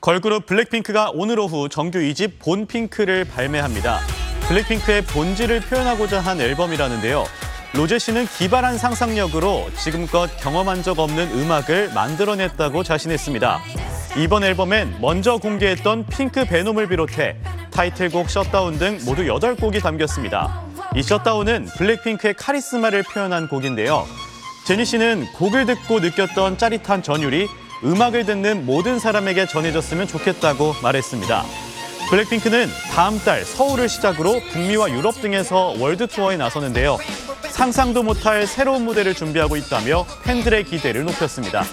걸그룹 블랙핑크가 오늘 오후 정규 2집 본핑크를 발매합니다. 블랙핑크의 본질을 표현하고자 한 앨범이라는데요. 로제 씨는 기발한 상상력으로 지금껏 경험한 적 없는 음악을 만들어냈다고 자신했습니다. 이번 앨범엔 먼저 공개했던 핑크 베놈을 비롯해 타이틀곡 셧다운 등 모두 8곡이 담겼습니다. 이 셧다운은 블랙핑크의 카리스마를 표현한 곡인데요. 제니 씨는 곡을 듣고 느꼈던 짜릿한 전율이 음악을 듣는 모든 사람에게 전해졌으면 좋겠다고 말했습니다. 블랙핑크는 다음 달 서울을 시작으로 북미와 유럽 등에서 월드 투어에 나서는데요. 상상도 못할 새로운 무대를 준비하고 있다며 팬들의 기대를 높였습니다.